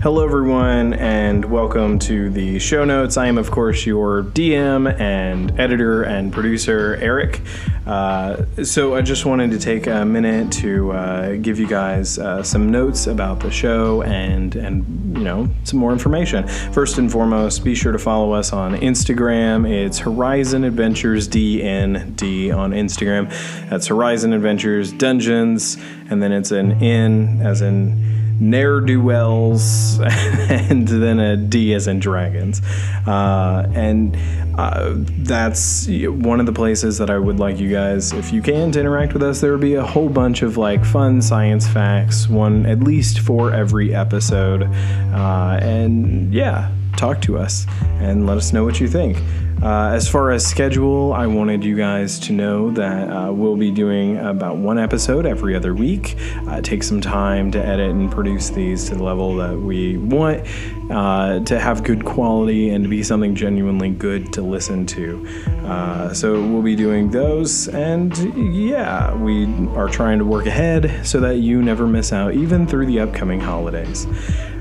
Hello, everyone, and welcome to the show notes. I am, of course, your DM and editor and producer, Eric. Uh, so, I just wanted to take a minute to uh, give you guys uh, some notes about the show and, and you know, some more information. First and foremost, be sure to follow us on Instagram. It's Horizon Adventures DND on Instagram. That's Horizon Adventures Dungeons, and then it's an N as in ne'er do wells, and then a D as in dragons. Uh, and uh, that's one of the places that I would like you guys, if you can, to interact with us. There will be a whole bunch of like fun science facts, one at least for every episode. Uh, and yeah, talk to us and let us know what you think. Uh, as far as schedule, I wanted you guys to know that uh, we'll be doing about one episode every other week. Uh, it takes some time to edit and produce these to the level that we want uh, to have good quality and to be something genuinely good to listen to. Uh, so we'll be doing those, and yeah, we are trying to work ahead so that you never miss out, even through the upcoming holidays.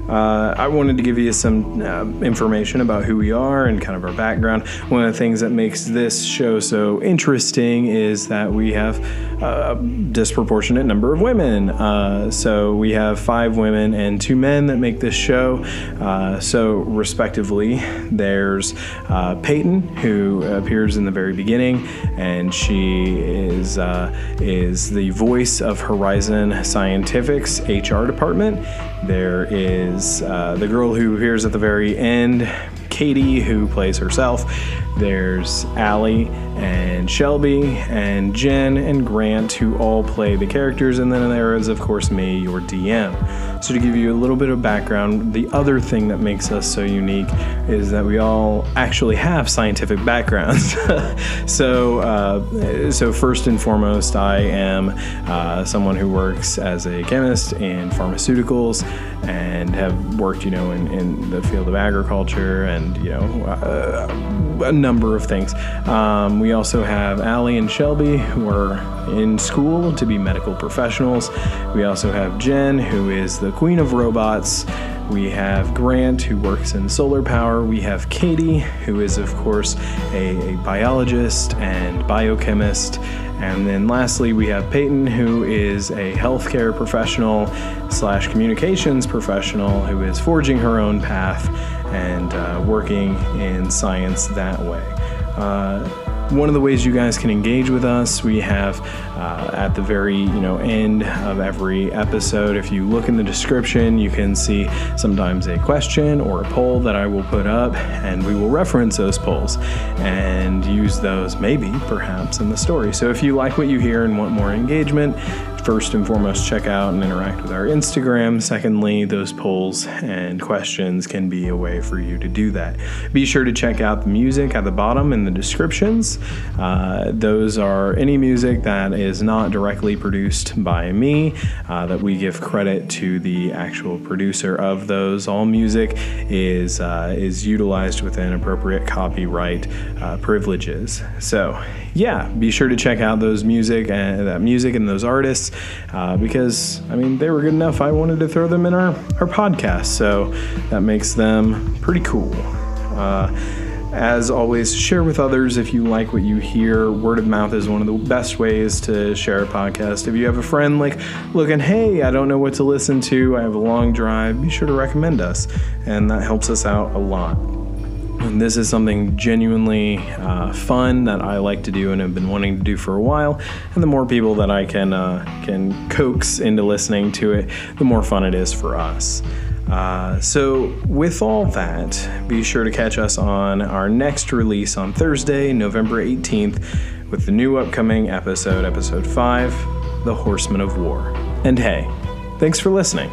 Uh, I wanted to give you some uh, information about who we are and kind of our background. One of the things that makes this show so interesting is that we have a disproportionate number of women. Uh, so we have five women and two men that make this show. Uh, so, respectively, there's uh, Peyton, who appears in the very beginning, and she is uh, is the voice of Horizon Scientific's HR department. There is uh, the girl who appears at the very end, Katie, who plays herself. There's Allie and Shelby and Jen and Grant, who all play the characters. And then there is, of course, me, your DM. So, to give you a little bit of background, the other thing that makes us so unique is that we all actually have scientific backgrounds. so, uh, so first and foremost, I am uh, someone who works as a chemist in pharmaceuticals and have worked, you know, in, in the field of agriculture and you know uh, a number of things. Um, we also have Allie and Shelby who are in school to be medical professionals. We also have Jen who is the queen of robots. We have Grant, who works in solar power. We have Katie, who is, of course, a, a, biologist and biochemist. And then lastly, we have Peyton, who is a healthcare professional slash communications professional who is forging her own path and uh, working in science that way. Uh, one of the ways you guys can engage with us, we have uh, at the very you know end of every episode. If you look in the description, you can see sometimes a question or a poll that I will put up, and we will reference those polls and use those maybe perhaps in the story. So if you like what you hear and want more engagement, first and foremost, check out and interact with our Instagram. Secondly, those polls and questions can be a way for you to do that. Be sure to check out the music at the bottom in the descriptions. Uh, those are any music that is not directly produced by me, uh, that we give credit to the actual producer of those. All music is uh, is utilized within appropriate copyright uh, privileges. So, yeah, be sure to check out those music and that music and those artists uh, because I mean they were good enough. I wanted to throw them in our our podcast, so that makes them pretty cool. Uh, as always, share with others if you like what you hear. Word of mouth is one of the best ways to share a podcast. If you have a friend like looking, hey, I don't know what to listen to, I have a long drive, be sure to recommend us, and that helps us out a lot. And this is something genuinely uh, fun that I like to do and have been wanting to do for a while. And the more people that I can uh, can coax into listening to it, the more fun it is for us. Uh, so, with all that, be sure to catch us on our next release on Thursday, November 18th, with the new upcoming episode, episode 5, The Horsemen of War. And hey, thanks for listening.